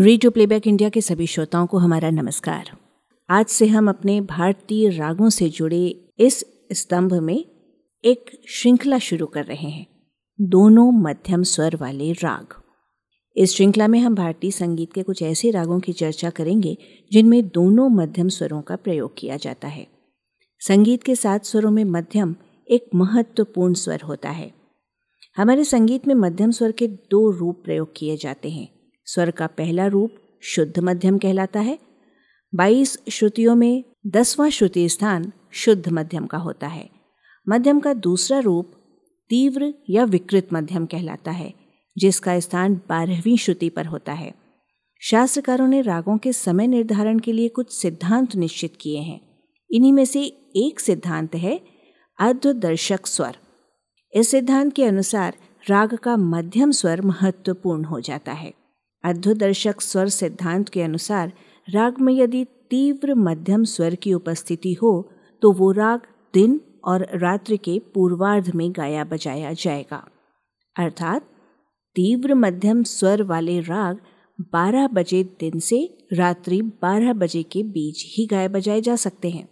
Radio playback India के सभी श्रोताओं को हमारा नमस्कार। आज से हम अपने भारतीय रागों से जुड़े इस स्तंभ में एक श्रृंखला शुरू कर रहे हैं, दोनों मध्यम स्वर वाले राग। इस श्रृंखला में हम भारतीय संगीत के कुछ ऐसे रागों की चर्चा करेंगे, जिनमें दोनों मध्यम स्वरों का प्रयोग किया जाता है। संगीत के सात स्वरों में मध्यम एक महत्वपूर्ण स्वर होता है। हमारे संगीत में मध्यम स्वर के दो रूप प्रयोग किए जाते हैं। स्वर का पहला रूप शुद्ध मध्यम कहलाता है। बाईस श्रुतियों में दसवां श्रुति स्थान शुद्ध मध्यम का होता है। मध्यम का दूसरा रूप तीव्र या विकृत मध्यम कहलाता है, जिसका स्थान बारहवीं श्रुति पर होता है। शास्त्रकारों ने रागों के समय निर्धारण के लिए कुछ सिद्धांत निश्चित किए हैं। इन्हीं में से एक सिद्धांत है अर्धदर्शक स्वर। इस सिद्धांत के अनुसार राग का मध्यम स्वर महत्वपूर्ण हो जाता है। अर्धदर्शक स्वर सिद्धांत के अनुसार राग में यदि तीव्र मध्यम स्वर की उपस्थिति हो तो वो राग दिन और रात्रि के पूर्वार्ध में गाया बजाया जाएगा। अर्थात, तीव्र मध्यम स्वर वाले राग 12 बजे दिन से रात्रि 12 बजे के बीच ही गाए बजाए जा सकते हैं।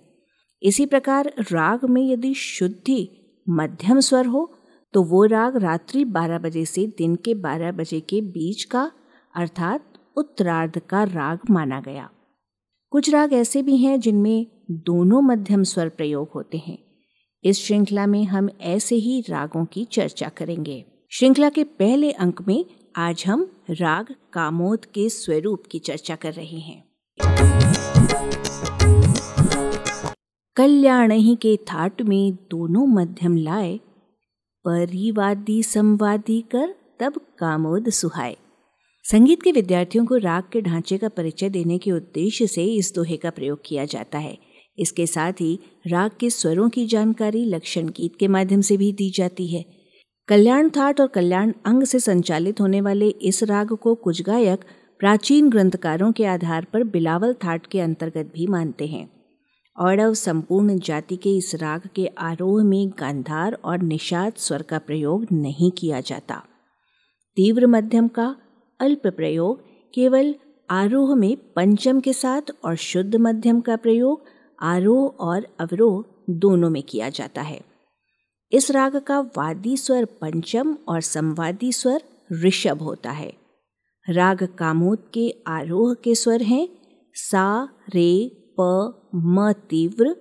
इसी प्रकार राग में यदि शुद्धि मध्यम स्वर हो तो वो राग रात्रि 12 बजे से दिन के 12 बजे के बीच का अर्थात उत्तरार्ध का राग माना गया। कुछ राग ऐसे भी हैं जिनमें दोनों मध्यम स्वर प्रयोग होते हैं। इस श्रृंखला में हम ऐसे ही रागों की चर्चा करेंगे। श्रृंखला के पहले अंक में आज हम राग कामोद के स्वरूप की चर्चा कर रहे हैं। कल्याण ही के थाट में दोनों मध्यम लाए, परिवादी संवादी कर तब कामोद सुहाए। संगीत के विद्यार्थियों को राग के ढांचे का परिचय देने के उद्देश्य से इस दोहे का प्रयोग किया जाता है। इसके साथ ही राग के स्वरों की जानकारी लक्षण गीत के माध्यम से भी दी जाती है। कल्याण थाट और कल्याण अंग से संचालित होने वाले इस राग को कुछ गायक प्राचीन ग्रंथकारों के आधार पर बिलावल थाट के अंतर्गत भी मानते हैं। औरव संपूर्ण जाति के इस राग के आरोह में गांधार और निषाद स्वर का प्रयोग नहीं किया जाता। तीव्र मध्यम का अल्प प्रयोग, केवल आरोह में पंचम के साथ और शुद्ध मध्यम का प्रयोग, आरोह और अवरोह दोनों में किया जाता है। इस राग का वादी स्वर पंचम और संवादी स्वर ऋषभ होता है। राग कामोद के आरोह के स्वर हैं, सा, रे, प, म तीव्र,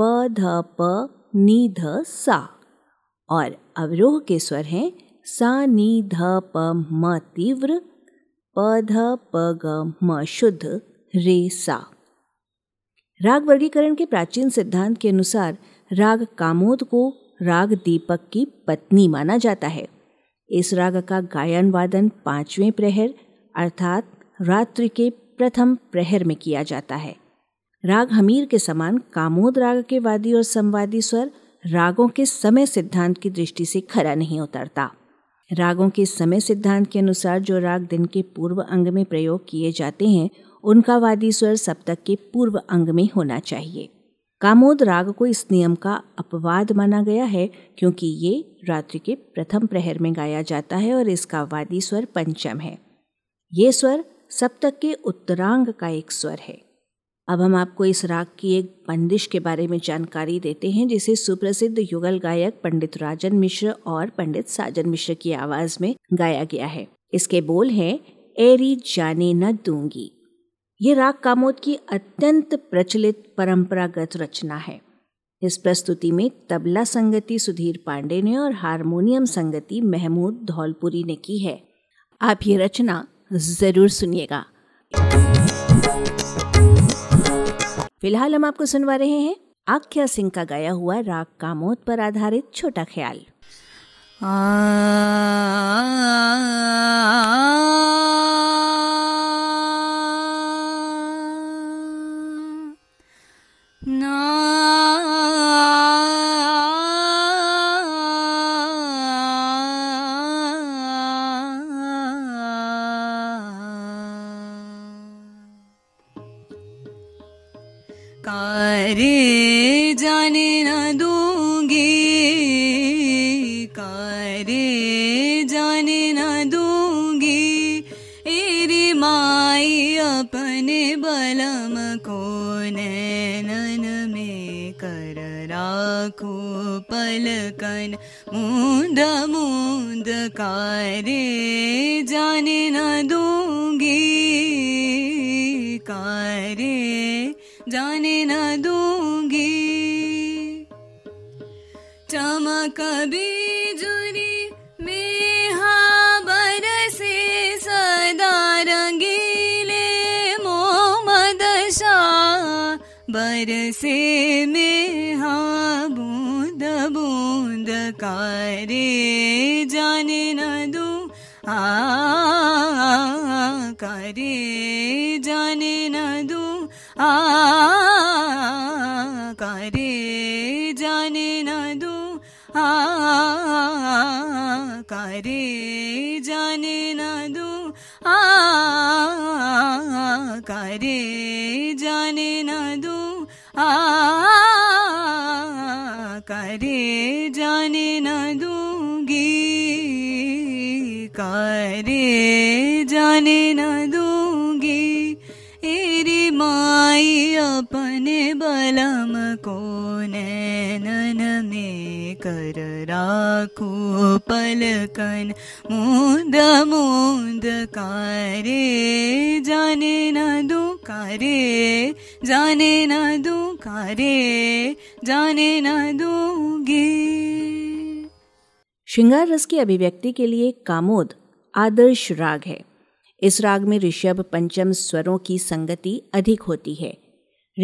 प, ध, प, नी, ध, सा। और अवरोह के स्वर हैं सा नी ध प म तीव्र प ध प ग म शुद्ध रे सा राग वर्गीकरण के प्राचीन सिद्धांत के अनुसार राग कामोद को राग दीपक की पत्नी माना जाता है। इस राग का गायन वादन पाँचवें प्रहर अर्थात रात्रि के प्रथम प्रहर में किया जाता है। राग हमीर के समान कामोद राग के वादी और संवादी स्वर रागों के समय सिद्धांत की दृष्टि से खरा नहीं उतरता। रागों के समय सिद्धांत के अनुसार जो राग दिन के पूर्व अंग में प्रयोग किए जाते हैं, उनका वादी स्वर सप्तक के पूर्व अंग में होना चाहिए। कामोद राग को इस नियम का अपवाद माना गया है, क्योंकि ये रात्रि के प्रथम प्रहर में गाया जाता है और इसका वादी स्वर पंचम है। ये स्वर सप्तक के उत्तरांग का एक स्वर है। अब हम आपको इस राग की एक बंदिश के बारे में जानकारी देते हैं, जिसे सुप्रसिद्ध युगल गायक पंडित राजन मिश्र और पंडित साजन मिश्र की आवाज़ में गाया गया है। इसके बोल हैं, एरी जाने न दूँगी। ये राग कामोद की अत्यंत प्रचलित परंपरागत रचना है। इस प्रस्तुति में तबला संगति सुधीर पांडे ने और हारमोनियम संगति महमूद धौलपुरी ने की है। आप ये रचना ज़रूर सुनिएगा। फ़िलहाल हम आपको सुनवा रहे हैं आख्या सिंह का गाया हुआ राग कामोद पर आधारित छोटा ख्याल। आ, कारे जाने न दूंगी। कारे जाने न दूंगी। एरी माई अपने बलम को नैनन में कर राखो पलकन। मूंद मूंद कारे जाने न दूंगी। कारे जाने न दूँगी। चमक बीजुरी में बरसे सदा रंगीले मोहम्मद शाह। बरसे में बूंद बूंद कारे जाने न दूँ। आ, करे। करे जाने न दूँ आ करे जाने न दूँ आ करे जाने न दूँगी करे जाने न दूँगी एरी माई अपने बलम को नैनन में कर राखो पलकन। मूंद मूंद कारे, जाने न दू कारे जाने न दू कारे जाने न दूँगी। श्रृंगार रस की अभिव्यक्ति के लिए कामोद, आदर्श राग है। इस राग में ऋषभ पंचम स्वरों की संगति अधिक होती है।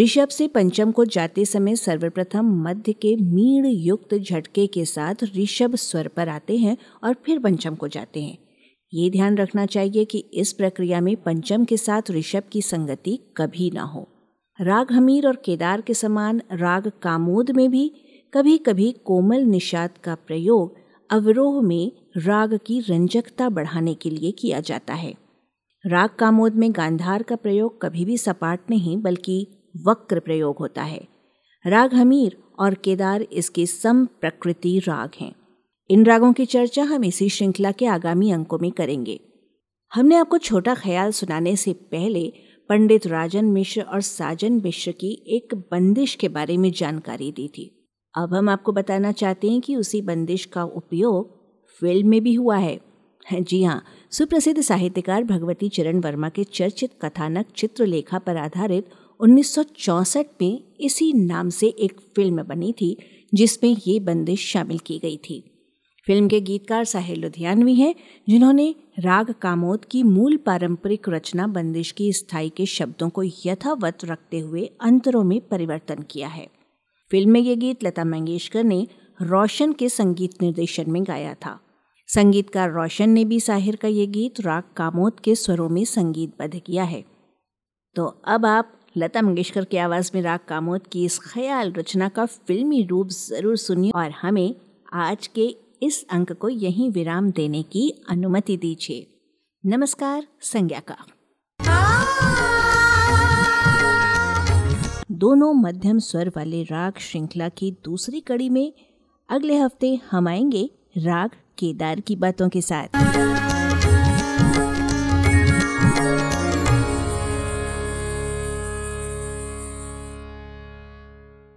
ऋषभ से पंचम को जाते समय सर्वप्रथम मध्य के मीण युक्त झटके के साथ ऋषभ स्वर पर आते हैं और फिर पंचम को जाते हैं। ये ध्यान रखना चाहिए कि इस प्रक्रिया में पंचम के साथ ऋषभ की संगति कभी ना हो। राग हमीर और केदार के समान राग कामोद में भी कभी कभी कोमल निषाद का प्रयोग अवरोह में राग की रंजकता बढ़ाने के लिए किया जाता है। राग कामोद में गांधार का प्रयोग कभी भी सपाट नहीं, बल्कि वक्र प्रयोग होता है। राग हमीर और केदार इसके सम प्रकृति राग हैं। इन रागों की चर्चा हम इसी श्रृंखला के आगामी अंकों में करेंगे। हमने आपको छोटा ख्याल सुनाने से पहले पंडित राजन मिश्र और साजन मिश्र की एक बंदिश के बारे में जानकारी दी थी। अब हम आपको बताना चाहते हैं कि उसी बंदिश का उपयोग फ़िल्म में भी हुआ है। जी हाँ सुप्रसिद्ध साहित्यकार भगवती चरण वर्मा के चर्चित कथानक चित्रलेखा पर आधारित 1964 में इसी नाम से एक फ़िल्म बनी थी, जिसमें ये बंदिश शामिल की गई थी। फ़िल्म के गीतकार साहिल लुधियानवी हैं, जिन्होंने राग कामोद की मूल पारंपरिक रचना बंदिश की स्थायी के शब्दों को यथावत रखते हुए अंतरों में परिवर्तन किया है। फ़िल्म में ये गीत लता मंगेशकर ने रोशन के संगीत निर्देशन में गाया था। संगीतकार रोशन ने भी साहिर का ये गीत राग कामोद के स्वरों में संगीतबद्ध किया है। तो अब आप लता मंगेशकर की आवाज़ में राग कामोद की इस ख्याल रचना का फिल्मी रूप ज़रूर सुनिए और हमें आज के इस अंक को यहीं विराम देने की अनुमति दीजिए। नमस्कार, संज्ञा का। दोनों मध्यम स्वर वाले राग श्रृंखला की दूसरी कड़ी में अगले हफ़्ते हम आएँगे राग केदार की बातों के साथ।